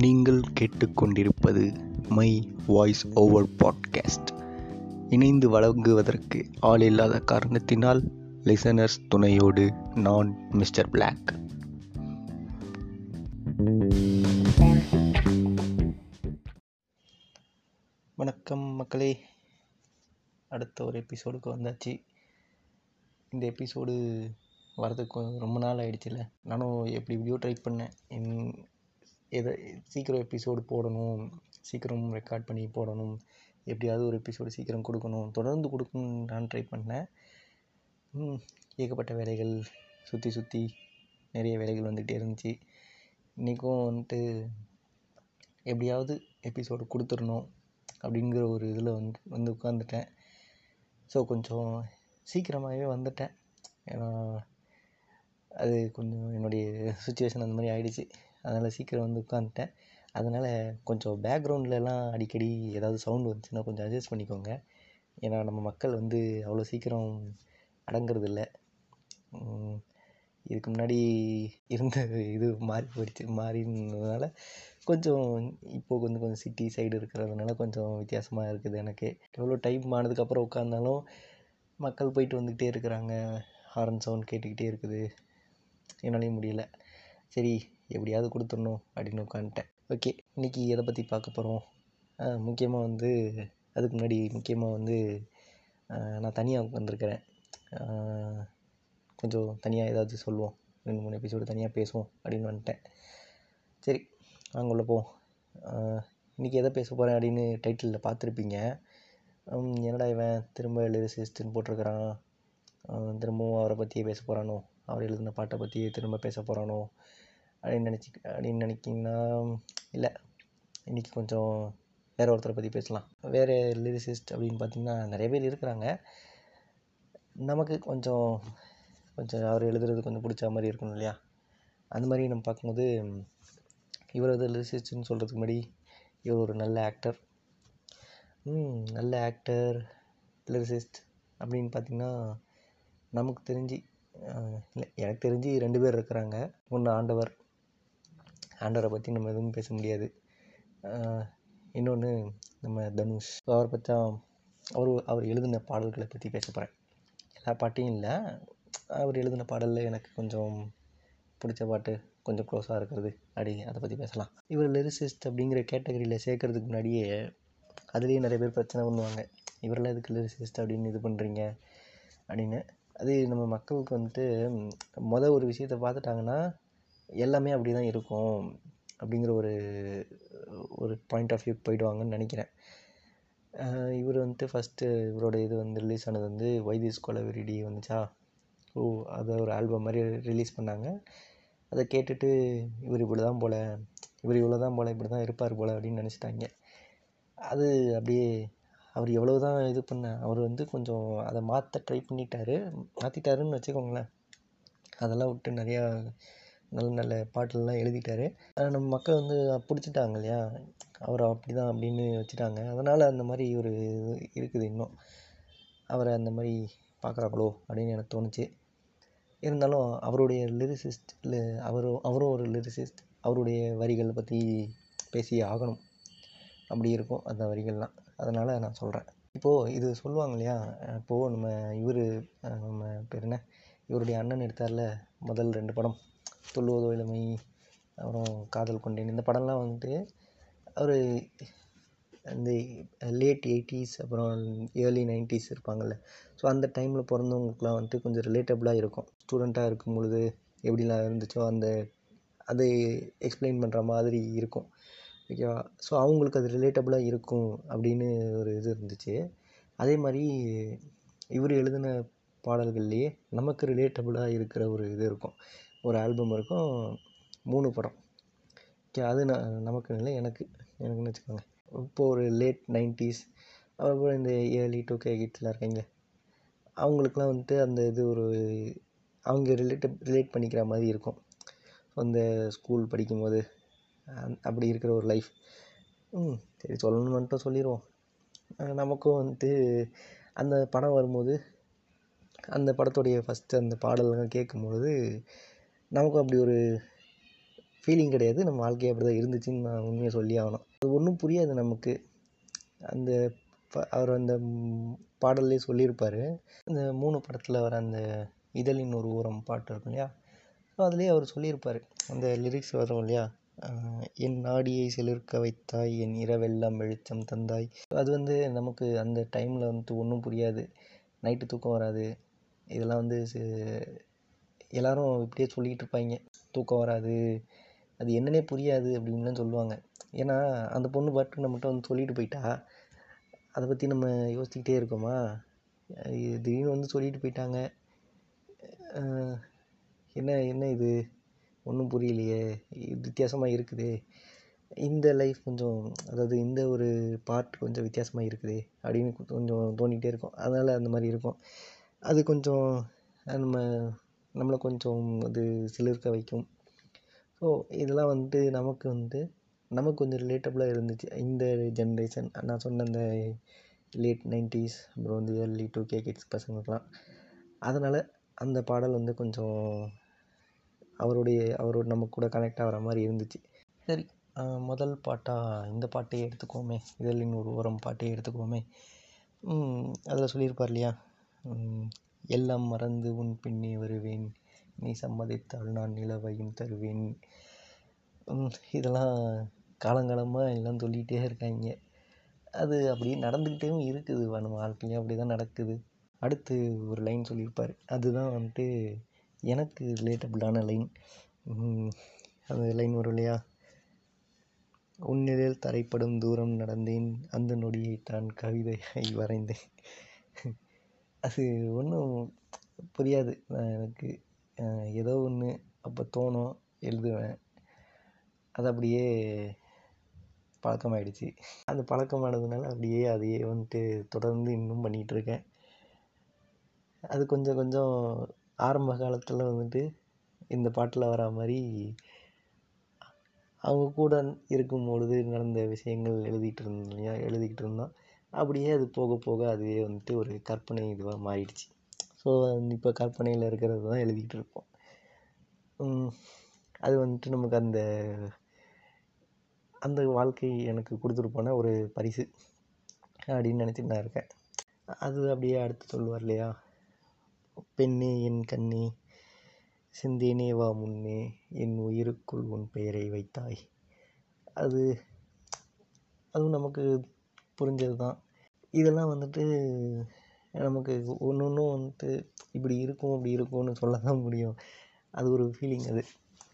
நீங்கள் கேட்டுக்கொண்டிருப்பது my voice over podcast. இணைந்து வழங்குவதற்கு ஆள் இல்லாத காரணத்தினால் லிசனர்ஸ் துணையோடு நான் மிஸ்டர் பிளாக் வணக்கம் மக்களே. அடுத்த ஒரு எபிசோடுக்கு வந்தாச்சு. இந்த எபிசோடு வரதுக்கு ரொம்ப நாள் ஆயிடுச்சுல. நானும் எப்படி எப்படியோ ட்ரை பண்ணேன். என் எதை சீக்கிரம் எபிசோடு போடணும் சீக்கிரம் ரெக்கார்ட் பண்ணி போடணும் எப்படியாவது ஒரு எபிசோடு சீக்கிரம் கொடுக்கணும் தொடர்ந்து கொடுக்கணும்னு நான் ட்ரை பண்ணேன். ஏகப்பட்ட வேலைகள் சுற்றி சுற்றி நிறைய வேலைகள் வந்துகிட்டே இருந்துச்சு. இன்றைக்கும் வந்துட்டு எப்படியாவது எபிசோடு கொடுத்துடணும் அப்படிங்கிற ஒரு இதில் வந்து வந்து உட்காந்துட்டேன் ஸோ கொஞ்சம் சீக்கிரமாகவே வந்துட்டேன். ஏன்னா அது கொஞ்சம் என்னுடைய சுச்சுவேஷன் அந்த மாதிரி ஆகிடுச்சி அதனால் சீக்கிரம் வந்து உட்காந்துட்டேன். அதனால் கொஞ்சம் பேக்ரவுண்ட்லலாம் அடிக்கடி ஏதாவது சவுண்ட் வந்துச்சுன்னா கொஞ்சம் அட்ஜஸ்ட் பண்ணிக்கோங்க. ஏன்னா நம்ம மக்கள் வந்து அவ்வளோ சீக்கிரம் அடங்குறதில்ல. இதுக்கு முன்னாடி இருந்த இது மாறி போயிடுச்சு. மாறினதுனால கொஞ்சம் இப்போது கொஞ்சம் கொஞ்சம் சிட்டி சைடு இருக்கிறதுனால கொஞ்சம் வித்தியாசமாக இருக்குது எனக்கு. எவ்வளோ டைம் ஆனதுக்கப்புறம் உட்காந்தாலும் மக்கள் போயிட்டு வந்துக்கிட்டே இருக்கிறாங்க. ஹாரன் சவுண்ட் கேட்டுக்கிட்டே இருக்குது. என்னாலையும் முடியல. சரி எப்படியாவது கொடுத்துடணும் அப்படின்னு உட்காந்துட்டேன். ஓகே இன்றைக்கி எதை பற்றி பார்க்க போகிறோம் முக்கியமாக வந்து அதுக்கு முன்னாடி முக்கியமாக வந்து நான் தனியாக உட்காந்துருக்கிறேன். கொஞ்சம் தனியாக ஏதாவது சொல்லுவோம். ரெண்டு மூணு எபிசோடு தனியாக பேசுவோம் அப்படின்னு வந்துட்டேன். சரி வாங்க உள்ள போவோம். இன்றைக்கி எதை பேச போகிறேன் அப்படின்னு டைட்டிலில் பார்த்துருப்பீங்க. என்னடா இவன் திரும்ப லிரிசிஸ்ட்னு போட்டிருக்கிறான். திரும்பவும் அவரை பற்றியே பேச போகிறானோ அவர் எழுதின பாட்டை பற்றியே திரும்ப பேச போகிறானோ அப்படின்னு நினச்சி அப்படின்னு நினைக்கிங்கன்னா இல்லை. இன்றைக்கி கொஞ்சம் வேற ஒருத்தரை பற்றி பேசலாம். வேறு லிரிசிஸ்ட் அப்படின்னு பார்த்தீங்கன்னா நிறைய பேர் இருக்கிறாங்க. நமக்கு கொஞ்சம் கொஞ்சம் அவர் எழுதுறது கொஞ்சம் பிடிச்ச மாதிரி இருக்கணும் இல்லையா? அந்த மாதிரி நம்ம பார்க்கும்போது இவர் வந்து லிரிசிஸ்ட்னு சொல்கிறதுக்கு முன்னாடி இவர் ஒரு நல்ல ஆக்டர் நல்ல ஆக்டர் லிரிசிஸ்ட் அப்படின்னு பார்த்தீங்கன்னா நமக்கு தெரிஞ்சு இல்லை எனக்கு தெரிஞ்சு ரெண்டு பேர் இருக்கிறாங்க. ஒன்று ஆண்டவர் ஆண்டவரை பற்றி நம்ம எதுவும் பேச முடியாது. இன்னொன்று நம்ம தனுஷ். அவரை பற்றி அவர் அவர் எழுதின பாடல்களை பற்றி பேச போகிறேன் எல்லா பாட்டையும் இல்லை. அவர் எழுதின பாடலில் எனக்கு கொஞ்சம் பிடிச்ச பாட்டு கொஞ்சம் க்ளோஸாக இருக்கிறது. அப்படி அதை பற்றி பேசலாம். இவர் லிரிசிஸ்ட் அப்படிங்கிற கேட்டகரியில் சேர்க்கறதுக்கு முன்னாடியே அதுலேயும் நிறைய பேர் பிரச்சனை பண்ணுவாங்க. இவரெல்லாம் எதுக்கு லிரிசிஸ்ட் அப்படின்னு இது பண்ணுறீங்க அப்படின்னு. அது நம்ம மக்களுக்கு வந்துட்டு மொதல் ஒரு விஷயத்தை பார்த்துட்டாங்கன்னா எல்லாமே அப்படி தான் இருக்கும் அப்படிங்கிற ஒரு ஒரு பாயிண்ட் ஆஃப் வியூ போயிடுவாங்கன்னு நினைக்கிறேன். இவர் வந்துட்டு ஃபஸ்ட்டு இவரோட இது வந்து ரிலீஸ் ஆனது வந்து வைத்திஸ் கொலவெரிடி வந்துச்சா? ஓ அதை ஒரு ஆல்பம் மாதிரி ரிலீஸ் பண்ணாங்க. அதை கேட்டுட்டு இவர் இப்படி தான் போல் இவர் இவ்வளோ தான் போல் இப்படி தான் இருப்பார் போல் அப்படின்னு நினச்சிட்டாங்க. அது அப்படியே அவர் எவ்வளோ தான் இது பண்ண அவர் வந்து கொஞ்சம் அதை மாற்ற ட்ரை பண்ணிட்டாரு. மாற்றிட்டாருன்னு வச்சுக்கோங்களேன். அதெல்லாம் விட்டு நிறையா நல்ல நல்ல பாட்டெல்லாம் எழுதிட்டாரு. ஆனால் நம்ம மக்கள் வந்து பிடிச்சிட்டாங்க இல்லையா? அவரை அப்படி தான் அப்படின்னு வச்சுட்டாங்க. அதனால் அந்த மாதிரி ஒரு இது இருக்குது இன்னும். அவரை அந்த மாதிரி பார்க்குறாங்களோ அப்படின்னு எனக்கு தோணுச்சு. இருந்தாலும் அவருடைய லிரிசிஸ்ட் இல்லை அவரும் அவரும் ஒரு லிரிசிஸ்ட் அவருடைய வரிகளை பற்றி பேசியே ஆகணும். அப்படி இருக்கும் அந்த வரிகள்லாம். அதனால் நான் சொல்கிறேன் இப்போது இது சொல்லுவாங்க இல்லையா? இப்போது நம்ம இவர் நம்ம பேர் என்ன? இவருடைய அண்ணன் எடுத்தார்ல முதல் ரெண்டு படம். துள்ளுவதோ இளமை அப்புறம் காதல் கொண்டேன். இந்த படம்லாம் வந்துட்டு அவர் இந்த லேட் எயிட்டிஸ் அப்புறம் ஏர்லி நைன்டிஸ் இருப்பாங்கள்ல ஸோ அந்த டைமில் பிறந்தவங்களுக்குலாம் வந்துட்டு கொஞ்சம் ரிலேட்டபுளாக இருக்கும். ஸ்டூடெண்ட்டாக இருக்கும் பொழுது எப்படிலாம் இருந்துச்சோ அந்த அதை எக்ஸ்பிளைன் பண்ணுற மாதிரி இருக்கும். ஓகேவா ஸோ அவங்களுக்கு அது ரிலேட்டபுளாக இருக்கும் அப்படின்னு ஒரு இது இருந்துச்சு. அதே மாதிரி இவர் எழுதின பாடல்கள்லேயே நமக்கு ரிலேட்டபுளாக இருக்கிற ஒரு இது இருக்கும். ஒரு ஆல்பம் இருக்கும். மூணு படம். ஓகே அது நான் நமக்கு இல்லை எனக்கு எனக்குன்னு வச்சுக்கோங்க. இப்போ ஒரு லேட் நைன்டிஸ் அப்புறம் இந்த ஏர்லி டூ கே கிட்ஸ்லாம் இருக்காங்க அவங்களுக்குலாம் வந்துட்டு அந்த இது ஒரு அவங்க ரிலேட்டட் ரிலேட் பண்ணிக்கிற மாதிரி இருக்கும். அந்த ஸ்கூல் படிக்கும்போது அந்- அப்படி இருக்கிற ஒரு லைஃப் ம் சரி சொல்லணும்னு மட்டும் சொல்லிடுவோம் நமக்கும் வந்துட்டு அந்த படம் வரும்போது அந்த படத்துடைய ஃபஸ்ட்டு அந்த பாடல்கள் கேட்கும்பொழுது நமக்கும் அப்படி ஒரு ஃபீலிங் கிடையாது. நம்ம வாழ்க்கையே அப்படி தான் இருந்துச்சுன்னு நான் உண்மையை சொல்லி ஆகணும். அது ஒன்றும் புரியாது நமக்கு. அந்த ப அவர் அந்த பாடல்லே சொல்லியிருப்பார். இந்த மூணு படத்தில் வர அந்த இதழின் ஒரு ஓரம் பாட்டு இருக்கும் இல்லையா? ஸோ அதுலேயே அவர் சொல்லியிருப்பார். அந்த லிரிக்ஸ் வரும் இல்லையா? என் நாடியை சிலிர்க்க வைத்தாய் என் இரவெல்லாம் வெளிச்சம் தந்தாய். அது வந்து நமக்கு அந்த டைமில் வந்துட்டு ஒன்றும் புரியாது. நைட்டு தூக்கம் வராது. இதெல்லாம் வந்து எல்லோரும் இப்படியே சொல்லிக்கிட்டு இருப்பாங்க. தூக்கம் வராது அது என்னன்னே புரியாது அப்படின்லாம் சொல்லுவாங்க. ஏன்னா அந்த பொண்ணு பாட்டு நம்மகிட்ட வந்து சொல்லிட்டு போயிட்டா. அதை பற்றி நம்ம யோசிச்சுக்கிட்டே இருக்கோமா? திடீர்னு வந்து சொல்லிட்டு போயிட்டாங்க. என்ன என்ன இது? ஒன்றும் புரியலையே. வித்தியாசமாக இருக்குதே. இந்த லைஃப் கொஞ்சம் அதாவது இந்த ஒரு பார்ட் கொஞ்சம் வித்தியாசமாக இருக்குதே அப்படின்னு கொஞ்சம் தோணிக்கிட்டே இருக்கும். அதனால் அந்த மாதிரி இருக்கும். அது கொஞ்சம் நம்ம நம்மளை கொஞ்சம் அது சிலிர்க்க வைக்கும். ஸோ இதெல்லாம் வந்துட்டு நமக்கு வந்து நமக்கு கொஞ்சம் ரிலேட்டபுளாக இருந்துச்சு. இந்த ஜென்ரேஷன் நான் சொன்ன அந்த லேட் நைன்ட்டீஸ் அப்புறம் வந்து ஏர்லி டூ கே கிட்ஸ் பசங்களுக்கெலாம் அதனால் அந்த பாடல் வந்து கொஞ்சம் அவருடைய அவரோட நம்ம கூட கனெக்ட் ஆகிற மாதிரி இருந்துச்சு. சரி முதல் பாட்டாக இந்த பாட்டையே எடுத்துக்குவோமே. இதழின் ஒரு ஓரம் பாட்டையே எடுத்துக்குவோமே. அதில் சொல்லியிருப்பார் இல்லையா? எல்லாம் மறந்து உன் பின்னே வருவேன். நீ சம்மதித்தால் நான் நிலவையும் தருவேன். இதெல்லாம் காலங்காலமாக எல்லாம் சொல்லிகிட்டே இருக்காங்க. அது அப்படியே நடந்துக்கிட்டேவும் இருக்குது. நம்ம வாழ்க்கையிலையும் அப்படி தான் நடக்குது. அடுத்து ஒரு லைன் சொல்லியிருப்பார். அதுதான் வந்துட்டு எனக்கு ரிலேட்டபிளான லைன் அந்த லைன் வரும் இல்லையா? உன்னிலில் தரைப்படும் தூரம் நடந்தேன். அந்த நொடியை தான் கவிதையை வரைந்தேன். அது ஒன்றும் புரியாது. எனக்கு ஏதோ ஒன்று அப்போ தோணும் எழுதுவேன். அது அப்படியே பழக்கமாயிடுச்சு. அது பழக்கமானதுனால அப்படியே அதையே வந்துட்டு தொடர்ந்து இன்னும் பண்ணிகிட்ருக்கேன் அது கொஞ்சம் கொஞ்சம் ஆரம்ப காலத்தில் வந்துட்டு இந்த பாட்டில் வரா மாதிரி அவங்க கூட இருக்கும் பொழுது நடந்த விஷயங்கள் எழுதிட்டு இருந்தோம் இல்லையா? எழுதிக்கிட்டு இருந்தோம். அப்படியே அது போக போக அதுவே வந்துட்டு ஒரு கற்பனை இதுவாக மாறிடுச்சு. ஸோ இப்போ கற்பனையில் இருக்கிறது தான் எழுதிக்கிட்டு இருப்போம் அது வந்துட்டு நமக்கு அந்த அந்த வாழ்க்கை எனக்கு கொடுத்துட்டு ஒரு பரிசு அப்படின்னு நினச்சிட்டு நான் இருக்கேன். அது அப்படியே அடுத்து சொல்லுவார் இல்லையா? பெண்ணே என் கண்ணே சிந்தேனே வா முன்னே என் உயிருக்குள் உன் பெயரை வைத்தாய். அது அதுவும் நமக்கு புரிஞ்சது தான் இதெல்லாம் வந்துட்டு நமக்கு ஒன்று ஒன்றும் வந்துட்டு இப்படி இருக்கும் அப்படி இருக்கும்னு சொல்ல தான் முடியும். அது ஒரு ஃபீலிங் அது.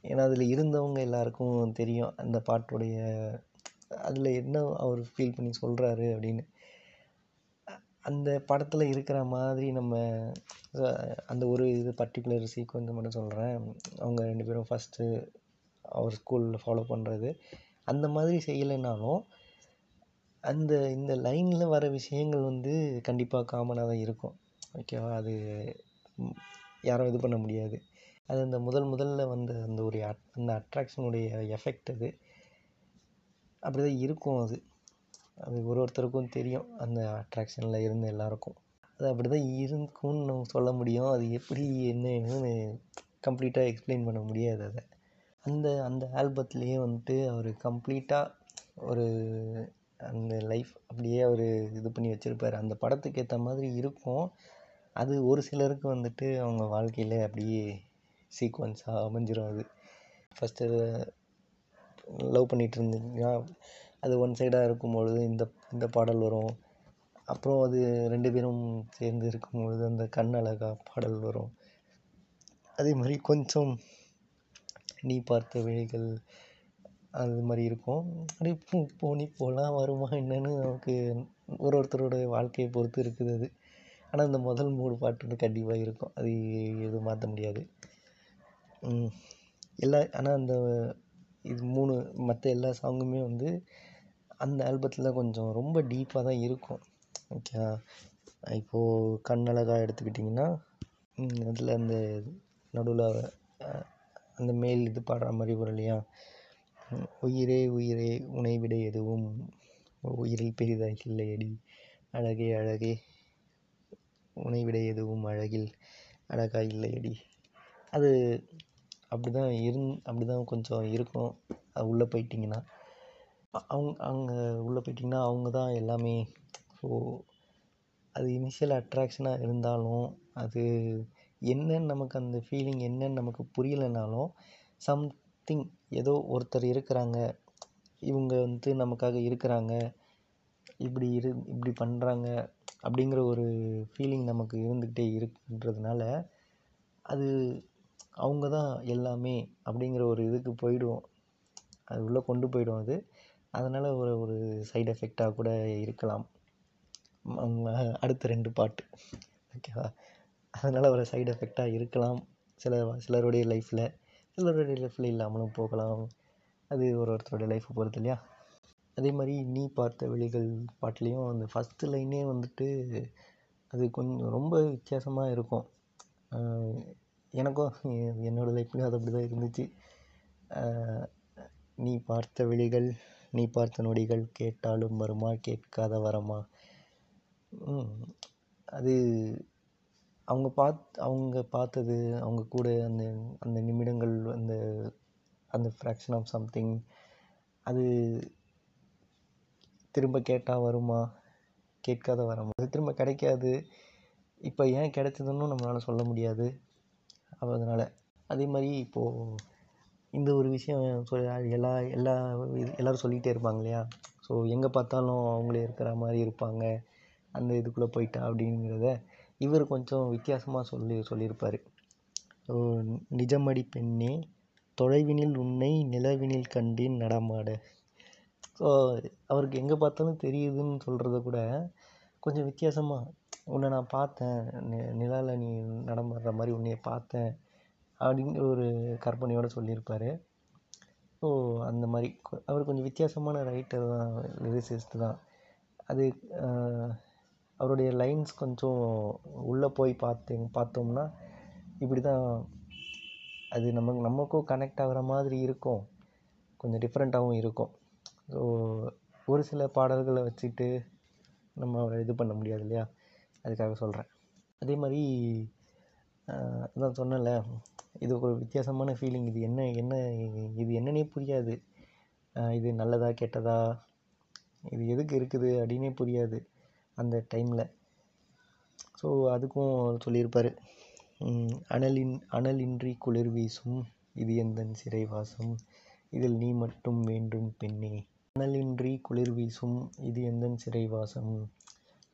ஏன்னா அதில் இருந்தவங்க எல்லாருக்கும் தெரியும் அந்த பாட்டுடைய அதில் என்ன அவர் ஃபீல் பண்ணி சொல்கிறாரு அப்படின்னு. அந்த படத்தில் இருக்கிற மாதிரி நம்ம அந்த ஒரு இது பர்டிகுலர் சீக்வன்ஸ் மட்டும் சொல்கிறேன் அவங்க ரெண்டு பேரும் ஃபஸ்ட்டு அவர் ஸ்கூலில் ஃபாலோ பண்ணுறது அந்த மாதிரி செய்யலைனாலும் அந்த இந்த லைனில் வர விஷயங்கள் வந்து கண்டிப்பாக காமனாக தான் இருக்கும். ஓகேவா அது யாரும் இது பண்ண முடியாது. அது அந்த முதல் முதல்ல வந்த அந்த ஒரு அந்த அட்ராக்ஷனுடைய எஃபெக்ட் அது. அப்படி தான் இருக்கும் அது. அது ஒரு ஒருத்தருக்கும் தெரியும். அந்த அட்ராக்ஷனில் இருந்த எல்லாருக்கும். அது அப்படி தான் இருக்கும்னு நம்ம சொல்ல முடியும். அது எப்படி என்னன்னு கம்ப்ளீட்டாக எக்ஸ்பிளைன் பண்ண முடியாது அதை. அந்த அந்த ஆல்பத்துலேயே வந்துட்டு அவர் கம்ப்ளீட்டாக ஒரு அந்த லைஃப் அப்படியே அவர் இது பண்ணி வச்சுருப்பார். அந்த படத்துக்கு ஏற்ற மாதிரி இருக்கும். அது ஒரு சிலருக்கு வந்துட்டு அவங்க வாழ்க்கையில் அப்படியே சீக்வன்ஸாக அமைஞ்சிரும் அது. ஃபஸ்ட்டு லவ் பண்ணிகிட்டு இருந்தீங்கன்னா அது ஒன் சைடாக இருக்கும்பொழுது இந்த இந்த பாடல் வரும். அப்புறம் அது ரெண்டு பேரும் சேர்ந்து இருக்கும்பொழுது அந்த கண் அழகா பாடல் வரும். அதே மாதிரி கொஞ்சம் நீ பார்த்த விழிகள் அது மாதிரி இருக்கும். அப்படியே பூ போனி போகலாம் வருமா என்னன்னு நமக்கு ஒரு ஒருத்தரோட வாழ்க்கையை பொறுத்து இருக்குது அது. ஆனால் இந்த முதல் மூணு பாட்டு வந்து கண்டிப்பாக இருக்கும். அது எதுவும் மாற்ற முடியாது. எல்லா ஆனால் அந்த இது மூணு மற்ற எல்லா சாங்குமே வந்து அந்த ஆல்பத்தில் கொஞ்சம் ரொம்ப டீப்பாக தான் இருக்கும். ஓகேவா? இப்போது கண்ணழகா எடுத்துக்கிட்டிங்கன்னா அதில் அந்த நடுவில் அந்த மேல் இது பாடுற மாதிரி வரும் இல்லையா? உயிரே உயிரே உனைவிட எதுவும் உயிரில் பெரிதாக இல்லையடி அழகே அழகே உனைவிட எதுவும் அழகில் அழகா இல்லையடி அது அப்படி தான் இருந் அப்படி தான் கொஞ்சம் இருக்கும் அது உள்ளே போயிட்டிங்கன்னா அவங்க அங்கே உள்ளே போயிட்டிங்கன்னா அவங்க தான் எல்லாமே ஸோ அது இனிஷியல் அட்ராக்ஷனாக இருந்தாலும் அது என்னன்னு நமக்கு அந்த ஃபீலிங் என்னன்னு நமக்கு புரியலைனாலும் சம்திங் ஏதோ ஒருத்தர் இருக்கிறாங்க. இவங்க வந்து நமக்காக இருக்கிறாங்க. இப்படி இரு இப்படி பண்ணுறாங்க அப்படிங்கிற ஒரு ஃபீலிங் நமக்கு இருந்துக்கிட்டே இருக்குன்றதுனால அது அவங்க தான் எல்லாமே அப்படிங்கிற ஒரு இதுக்கு போயிடும் அது உள்ளே கொண்டு போயிடும் அது. அதனால் ஒரு ஒரு சைடு எஃபெக்டாக கூட இருக்கலாம். அடுத்த ரெண்டு பாட்டு. ஓகேவா அதனால் ஒரு சைடு எஃபெக்டாக இருக்கலாம். சில சிலருடைய லைஃப்பில் சிலருடைய லைஃப்பில் இல்லாமலும் போகலாம். அது ஒரு ஒருத்தருடைய லைஃப்பை பொறுத்து இல்லையா? அதே மாதிரி நீ பார்த்த விழிகள் பாட்டுலேயும் அந்த ஃபஸ்ட்டு லைனே வந்துட்டு அது கொஞ்சம் ரொம்ப வித்தியாசமாக இருக்கும். எனக்கும் என்னோடய லைஃப்லேயும் அது அப்படி தான் இருந்துச்சு நீ பார்த்த விழிகள் நீ பார்த்த நொடிகள் கேட்டாலும் வருமா கேட்காத வரமா? அது அவங்க பார்த் அவங்க பார்த்தது அவங்க கூட அந்த அந்த நிமிடங்கள் அந்த அந்த ஃப்ராக்ஷன் ஆஃப் சம்திங் அது திரும்ப கேட்டால் வருமா? கேட்காத வரமா? அது திரும்ப கிடைக்காது. இப்போ ஏன் கிடைச்சதுன்னு நம்மளால் சொல்ல முடியாது. அதனால். அதே மாதிரி இப்போது இந்த ஒரு விஷயம் சொல் எல்லா எல்லா இது எல்லோரும் சொல்லிகிட்டே இருப்பாங்க இல்லையா? ஸோ எங்கே பார்த்தாலும் அவங்களே இருக்கிற மாதிரி இருப்பாங்க. அந்த இதுக்குள்ளே போயிட்டா அப்படிங்கிறத இவர் கொஞ்சம் வித்தியாசமாக சொல்லி சொல்லியிருப்பார். நிஜமடி பெண்ணே தொலைவினில் உன்னை நிலவினில் கண்டேன் நடமாட. ஸோ அவருக்கு எங்கே பார்த்தாலும் தெரியுதுன்னு சொல்கிறத கூட கொஞ்சம் வித்தியாசமாக உன்னை நான் பார்த்தேன் நி நிலாவில் நீ நடமாடுற மாதிரி உன்னைய பார்த்தேன் அப்படிங்கிற ஒரு கற்பனையோடு சொல்லியிருப்பார். ஸோ அந்த மாதிரி. அவர் கொஞ்சம் வித்தியாசமான ரைட்டர் தான் லிரிசிஸ்ட் தான். அது அவருடைய லைன்ஸ் கொஞ்சம் உள்ளே போய் பார்த்தேன் பார்த்தோம்னா இப்படி தான் அது நமக்கு நமக்கும் கனெக்ட் ஆகிற மாதிரி இருக்கும். கொஞ்சம் டிஃப்ரெண்ட்டாகவும் இருக்கும். ஸோ ஒரு சில பாடல்களை வச்சுட்டு நம்ம இது பண்ண முடியாது இல்லையா? அதுக்காக சொல்கிறேன் அதே மாதிரி அதான் சொன்னேன்ல இது ஒரு வித்தியாசமான ஃபீலிங் இது என்ன என்ன இது என்னன்னே புரியாது. இது நல்லதா கெட்டதா? இது எதுக்கு இருக்குது அப்படின்னே புரியாது. அந்த டைமில். ஸோ அதுக்கும் சொல்லியிருப்பார். அனலின் அனலின்றி குளிர் வீசும் இது எந்தன் சிறைவாசம்? இதில் நீ மட்டும் வேண்டும் பெண்ணே. அனலின்றி குளிர் வீசும் இது எந்தன் சிறைவாசம்?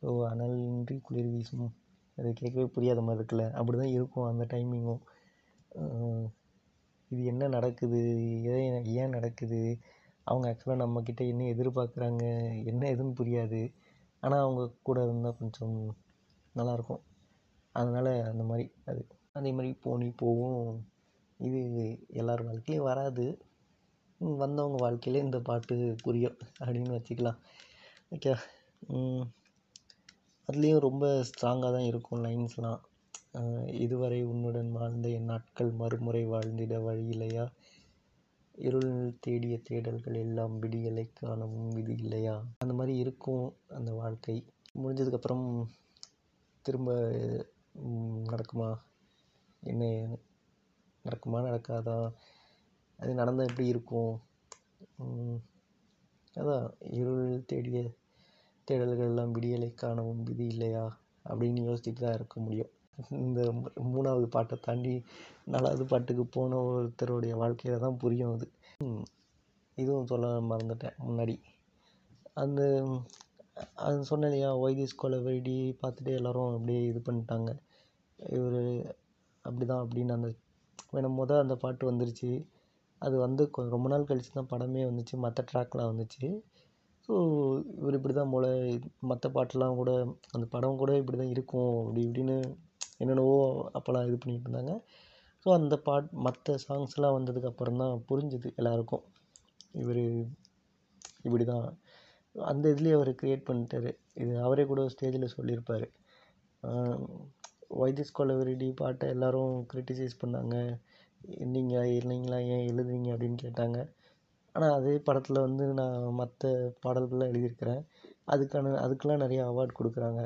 ஸோ அனலின்றி குளிர் வீசும். அது கேட்கவே புரியாத மாதிரி இருக்குல்ல. அப்படி தான் இருக்கும் அந்த டைமிங்கும். இது என்ன நடக்குது? ஏன் ஏன் நடக்குது? அவங்க ஆக்சுவலாக நம்மக்கிட்ட என்ன எதிர்பார்க்குறாங்க? என்ன எதுன்னு புரியாது. ஆனால் அவங்க கூட இருந்தால் கொஞ்சம் நல்லாயிருக்கும் அதனால் அந்த மாதிரி அது. அதே மாதிரி போனி போகும். இது எல்லார் வாழ்க்கையிலையும் வராது. வந்தவங்க வாழ்க்கையில இந்த பாட்டு புரியும் அப்படின்னு வச்சுக்கலாம். ஓகே அதுலேயும் ரொம்ப ஸ்ட்ராங்காக தான் இருக்கும் லைன்ஸ்லாம் இதுவரை உன்னுடன் வாழ்ந்த என் நாட்கள் மறுமுறை வாழ்ந்திட வழி இல்லையா? இருள் தேடிய தேடல்கள் எல்லாம் விடியலை காணவும் விதி இல்லையா? அந்த மாதிரி இருக்கும் அந்த வாழ்க்கை. முடிஞ்சதுக்கப்புறம் திரும்ப நடக்குமா? என்ன நடக்குமா நடக்காதா? அது நடந்தால் எப்படி இருக்கும்? அதான். இருள் தேடிய தேடல்கள் எல்லாம் விடியலை காணவும் விதி இல்லையா? அப்படின்னு யோசிச்சுட்டு தான் இருக்க முடியும். இந்த மூணாவது பாட்டை தாண்டி நாலாவது பாட்டுக்கு போன ஒருத்தருடைய வாழ்க்கையில தான் புரியும் அது. இதுவும் சொல்ல மறந்துட்டேன் முன்னாடி. அந்த அது சொன்னேன் இல்லையா ஒய் திஸ் கொலவெடி பார்த்துட்டு எல்லோரும் அப்படியே இது பண்ணிட்டாங்க. இவர் அப்படி தான் அப்படின்னு அந்த ஏன்னா மொதல் அந்த பாட்டு வந்துருச்சு. அது வந்து கொ- ரொம்ப நாள் கழிச்சு தான் படமே வந்துச்சு மற்ற ட்ராக்லாம் வந்துச்சு. ஸோ இவர் இப்படி தான் போல் மற்ற பாட்டெலாம் கூட அந்த படம் கூட இப்படி தான் இருக்கும் அப்படி இப்படின்னு என்னென்னவோ அப்போல்லாம் இது பண்ணிகிட்டு இருந்தாங்க. ஸோ அந்த பாட் மற்ற சாங்ஸ்லாம் வந்ததுக்கப்புறம் தான் புரிஞ்சுது எல்லாருக்கும். இவர் இப்படி தான் அந்த இதுலேயே அவர் க்ரியேட் பண்ணிட்டாரு. இது அவரே கூட ஸ்டேஜில் சொல்லியிருப்பார். வைத்திஸ் கொலவெரிடி பாட்டை எல்லாரும் க்ரிட்டிசைஸ் பண்ணாங்க? நீங்கள் இல்லைங்களா ஏன் எழுதுறீங்க அப்படின்னு கேட்டாங்க. ஆனால் அதே படத்தில் வந்து நான் மற்ற பாடல்கள்லாம் எழுதியிருக்கிறேன். அதுக்கான அதுக்கெலாம் நிறையா அவார்ட் கொடுக்குறாங்க.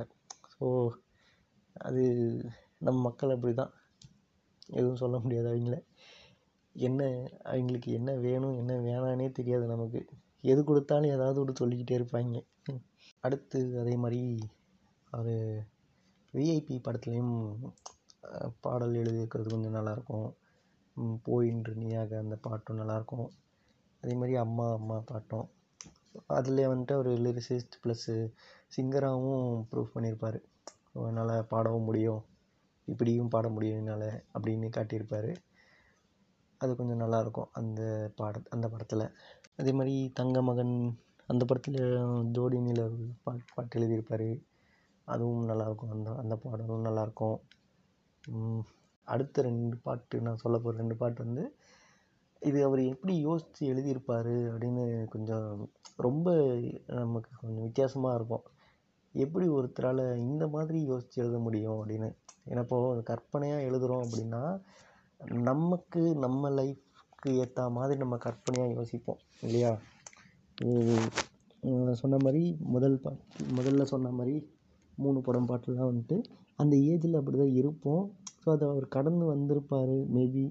ஸோ அது நம்ம மக்கள் அப்படி தான் எதுவும் சொல்ல முடியாது அவங்கள. என்ன அவங்களுக்கு என்ன வேணும் என்ன வேணான்னே தெரியாது நமக்கு. எது கொடுத்தாலும் ஏதாவது ஒன்று சொல்லிக்கிட்டே இருப்பாங்க. அடுத்து அதே மாதிரி அவர் விஐபி படத்துலேயும் பாடல் எழுதியிருக்கிறது கொஞ்சம் நல்லாயிருக்கும். போயின்று நீயாக அந்த பாட்டும் நல்லாயிருக்கும். அதே மாதிரி அம்மா அம்மா பாட்டும். அதில் வந்துட்டு அவர் லிரிசிஸ்ட் ப்ளஸ்ஸு சிங்கராகவும் ப்ரூவ் பண்ணியிருப்பார். நல்லா பாடவும் முடியும். இப்படியும் பாட முடியும் என்னால் அப்படின்னு காட்டியிருப்பார். அது கொஞ்சம் நல்லாயிருக்கும் அந்த பாட அந்த படத்தில். அதே மாதிரி தங்க மகன் அந்த படத்தில் ஜோடி நிலவு பாட் பாட்டு எழுதியிருப்பார். அதுவும் நல்லாயிருக்கும் அந்த அந்த பாடலும் நல்லாயிருக்கும் அடுத்த ரெண்டு பாட்டு நான் சொல்ல போகிற ரெண்டு பாட்டு வந்து இது அவர் எப்படி யோசித்து எழுதியிருப்பார் அப்படின்னு கொஞ்சம் ரொம்ப நமக்கு கொஞ்சம் வித்தியாசமாக இருக்கும். எப்படி ஒருத்தரால் இந்த மாதிரி யோசித்து எழுத முடியும் அப்படின்னு. ஏன்னா இப்போது கற்பனையாக எழுதுகிறோம் அப்படின்னா நமக்கு நம்ம லைஃப்க்கு ஏற்ற மாதிரி நம்ம கற்பனையாக யோசிப்போம் இல்லையா? சொன்ன மாதிரி முதல் பாட்டு முதல்ல சொன்ன மாதிரி மூணு படம் பாட்டுலாம் வந்துட்டு அந்த ஏஜில் அப்படி தான் இருப்போம். ஸோ அதை அவர் கடந்து வந்திருப்பார் மேபி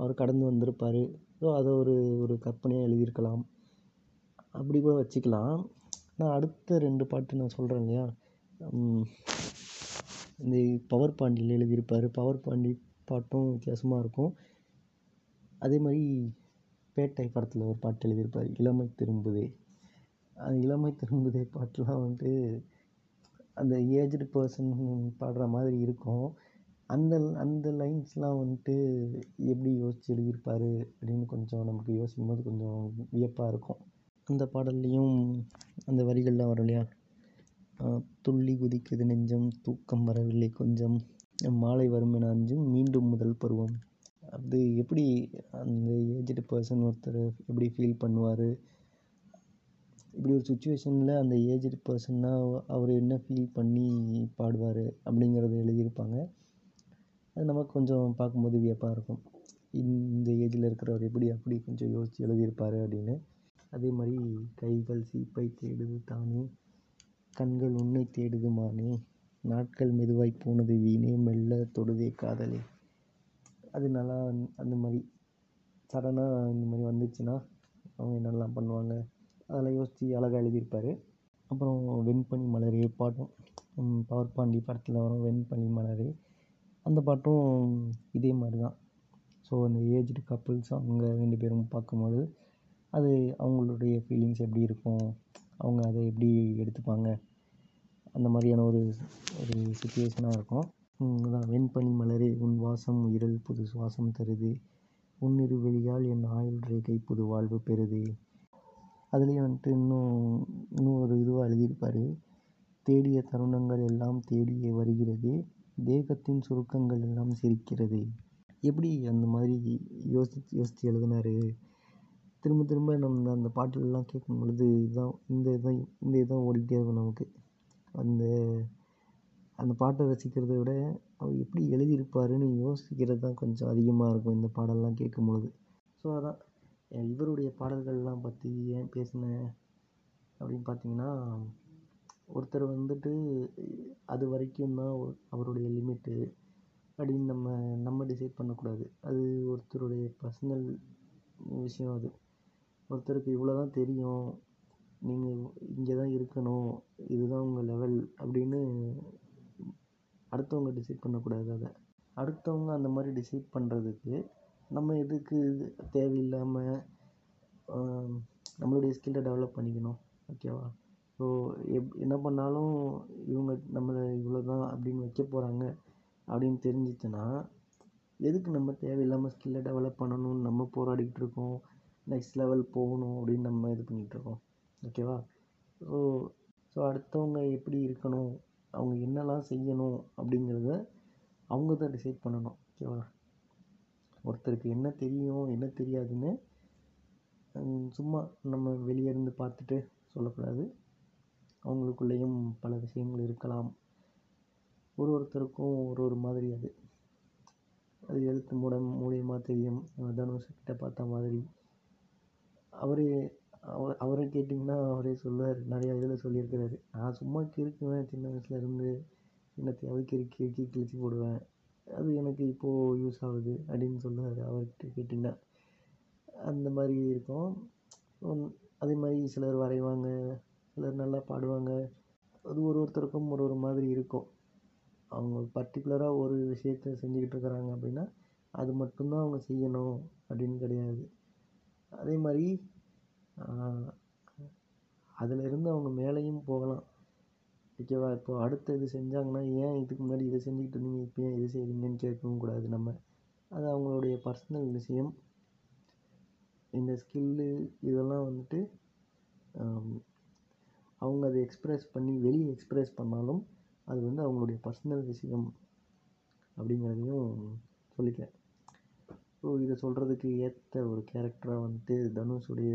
அவர் கடந்து வந்திருப்பார். ஸோ அதை ஒரு ஒரு கற்பனையாக எழுதியிருக்கலாம். அப்படி கூட வச்சுக்கலாம். நான் அடுத்த ரெண்டு பாட்டு நான் சொல்கிறேன் இல்லையா? இந்த பவர் பாண்டியில் எழுதியிருப்பார். பவர் பாண்டி பாட்டும் வித்தியாசமாக இருக்கும். அதே மாதிரி பேட்டை படத்தில் ஒரு பாட்டு எழுதியிருப்பார். இளமை திரும்புதே. அந்த இளமை திரும்புதே பாட்டெலாம் வந்துட்டு அந்த ஏஜ்டு பர்சன் பாடுற மாதிரி இருக்கும். அந்த அந்த லைன்ஸ்லாம் வந்துட்டு எப்படி யோசித்து எழுதியிருப்பார் அப்படின்னு கொஞ்சம் நமக்கு யோசிக்கும் போது கொஞ்சம் வியப்பாக இருக்கும். அந்த பாடல்லையும் அந்த வரிகள்லாம் வரும் இல்லையா? துள்ளி குதிக்குது நெஞ்சம் தூக்கம் வரவில்லை கொஞ்சம். மாலை வரும் என அஞ்சும் மீண்டும் முதல் பருவம். அது எப்படி அந்த ஏஜ்டு பர்சன் ஒருத்தர் எப்படி ஃபீல் பண்ணுவார்? இப்படி ஒரு சுச்சுவேஷனில் அந்த ஏஜ்டு பர்சன்னால் அவர் என்ன ஃபீல் பண்ணி பாடுவார் அப்படிங்கிறத எழுதியிருப்பாங்க. அது நமக்கு கொஞ்சம் பார்க்கும்போது வியப்பாக இருக்கும். இந்த ஏஜில் இருக்கிறவர் எப்படி அப்படி கொஞ்சம் யோசித்து எழுதியிருப்பார் அப்படின்னு. அதே மாதிரி கைகள் சீப்பை தேடுது தானே. கண்கள் உன்னை தேடுது மானே நாட்கள் மெதுவாய் போனது வீணே. மெல்ல தொடுதே காதலே. அது நல்லா அந்த மாதிரி சடனாக இந்த மாதிரி வந்துச்சுன்னா அவங்க என்னெல்லாம் பண்ணுவாங்க? அதெல்லாம் யோசித்து அழகாக எழுதியிருப்பார். அப்புறம் வெண்பனி மலரே பாட்டும். பவர் பாண்டி படத்தில் வரும் வெண்பனி மலரே. அந்த பாட்டும் இதே மாதிரி தான். ஸோ அந்த ஏஜ்டு கப்புள்ஸ் அவங்க ரெண்டு பேரும் பார்க்கும்பொழுது அது அவங்களுடைய ஃபீலிங்ஸ் எப்படி இருக்கும்? அவங்க அதை எப்படி எடுத்துப்பாங்க? அந்த மாதிரியான ஒரு ஒரு சுச்சுவேஷனாக இருக்கும். அதான். வெண்பனி மலரே உன் வாசம் உயிரில் புது சுவாசம் தருது. உன்னிரு வெளியால் என் ஆயுள் ரேகை புது வாழ்வு பெறுது. அதுலேயும் வந்துட்டு இன்னும் இன்னும் ஒரு இதுவாக எழுதியிருப்பார். தேடிய தருணங்கள் எல்லாம் தேடியே வருகிறது. தேகத்தின் சுருக்கங்கள் எல்லாம் சிரிக்கிறது. எப்படி அந்த மாதிரி யோசித்து யோசித்து எழுதினாரு? திரும்ப திரும்ப நம்ம அந்த பாட்டுலலாம் கேட்கும் பொழுது இதுதான் இந்த இதுதான் இந்த இதான் ஓடிக்கிட்டே இருக்கும் நமக்கு. அந்த அந்த பாட்டை ரசிக்கிறத விட அவர் எப்படி எழுதியிருப்பாருன்னு யோசிக்கிறது தான் கொஞ்சம் அதிகமாக இருக்கும் இந்த பாடல்லாம் கேட்கும் பொழுது. ஸோ அதான். இவருடைய பாடல்கள்லாம் பற்றி ஏன் பேசினேன் அப்படின்னு பார்த்தீங்கன்னா ஒருத்தர் வந்துட்டு அது வரைக்கும் தான் அவருடைய லிமிட்டு அப்படின்னு நம்ம நம்ம டிசைட் பண்ணக்கூடாது. அது ஒருத்தருடைய பர்சனல் விஷயம் அது. ஒருத்தருக்கு இவ்வளோ தான் தெரியும். நீங்கள் இங்கே தான் இருக்கணும். இதுதான் உங்கள் லெவல் அப்படின்னு அடுத்தவங்க டிசைட் பண்ணக்கூடாது அதை. அடுத்தவங்க அந்த மாதிரி டிசைட் பண்ணுறதுக்கு நம்ம எதுக்கு தேவையில்லாமல் நம்மளுடைய ஸ்கில்லை டெவலப் பண்ணிக்கணும். ஓகேவா ஸோ எப் என்ன பண்ணாலும் இவங்க நம்மளை இவ்வளோ தான் அப்படின்னு வைக்க போகிறாங்க அப்படின்னு தெரிஞ்சிச்சுன்னா எதுக்கு நம்ம தேவையில்லாமல் ஸ்கில்லை டெவலப் பண்ணணும்னு நம்ம போராடிக்கிட்டு இருக்கோம்? நெக்ஸ்ட் லெவல் போகணும் அப்படின்னு நம்ம இது பண்ணிகிட்ருக்கோம் ஓகேவா ஸோ ஸோ அடுத்தவங்க எப்படி இருக்கணும்? அவங்க என்னெல்லாம் செய்யணும் அப்படிங்கிறத அவங்க தான் டிசைட் பண்ணணும். ஓகேவா ஒருத்தருக்கு என்ன தெரியும் என்ன தெரியாதுன்னு சும்மா நம்ம வெளியே இருந்து பார்த்துட்டு சொல்லக்கூடாது. அவங்களுக்குள்ளேயும் பல விஷயங்கள் இருக்கலாம். ஒரு ஒருத்தருக்கும் ஒரு ஒரு மாதிரி அது. அது எழுத்து மூலம் மூலியமாக தெரியும். தனுஷ் கிட்ட பார்த்த மாதிரி. அவரே அவர் அவரை கேட்டிங்கன்னா அவரே சொல்லுவார். நிறையா இதில் சொல்லியிருக்கிறாரு. நான் சும்மா கிறுக்குவேன் சின்ன வயசுலேருந்து என்னத்தையாவது கிறுக்கி கிறுக்கி கிழிச்சு போடுவேன். அது எனக்கு இப்போது யூஸ் ஆகுது அப்படின்னு சொல்லுவார் அவர்கிட்ட கேட்டிங்கன்னா. அந்த மாதிரி இருக்கும். அதே மாதிரி சிலர் வரைவாங்க. சிலர் நல்லா பாடுவாங்க. அது ஒரு ஒருத்தருக்கும் ஒரு ஒரு மாதிரி இருக்கும். அவங்க பர்டிகுலராக ஒரு விஷயத்த செஞ்சுக்கிட்டு இருக்கிறாங்க அப்படின்னா அது மட்டும்தான் அவங்க செய்யணும் அப்படின்னு கிடையாது. அதே மாதிரி அதிலிருந்து அவங்க மேலேயும் போகலாம். ஓகேவா? இப்போ அடுத்து இது செஞ்சாங்கன்னா ஏன் இதுக்கு முன்னாடி இதை செஞ்சுக்கிட்டு இருந்தீங்க? இப்போ ஏன் இது செய்கிறீங்கன்னு கேட்கவும் கூடாது நம்ம. அது அவங்களுடைய பர்சனல் விஷயம். இந்த ஸ்கில்லு இதெல்லாம் வந்துட்டு அவங்க அதை எக்ஸ்ப்ரெஸ் பண்ணி வெளியே எக்ஸ்ப்ரெஸ் பண்ணாலும் அது வந்து அவங்களுடைய பர்சனல் விஷயம் அப்படிங்கிறதையும் சொல்லிக்கிறேன். ஸோ இதை சொல்கிறதுக்கு ஏற்ற ஒரு கேரக்டராக வந்துட்டு தனுஷுடைய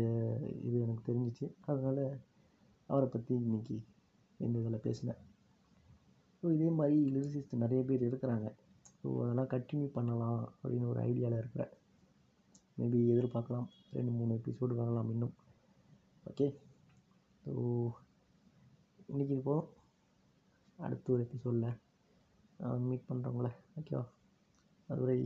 இது எனக்கு தெரிஞ்சிச்சு. அதனால் அவரை பற்றி இன்னைக்கு இந்த இதில் பேசினேன். ஸோ இதே மாதிரி லிரிசிஸ்ட் நிறைய பேர் இருக்கிறாங்க. ஸோ அதெல்லாம் கண்டினியூ பண்ணலாம் அப்படின்னு ஒரு ஐடியாவில் இருக்கிறேன். மேபி எதிர்பார்க்கலாம். ரெண்டு மூணு எபிசோடு வரலாம் இன்னும். ஓகே ஸோ இன்றைக்கி இது போதும். அடுத்த ஒரு எபிசோடில் மீட் பண்ணுறவங்கள ஓகேவா அதுவரை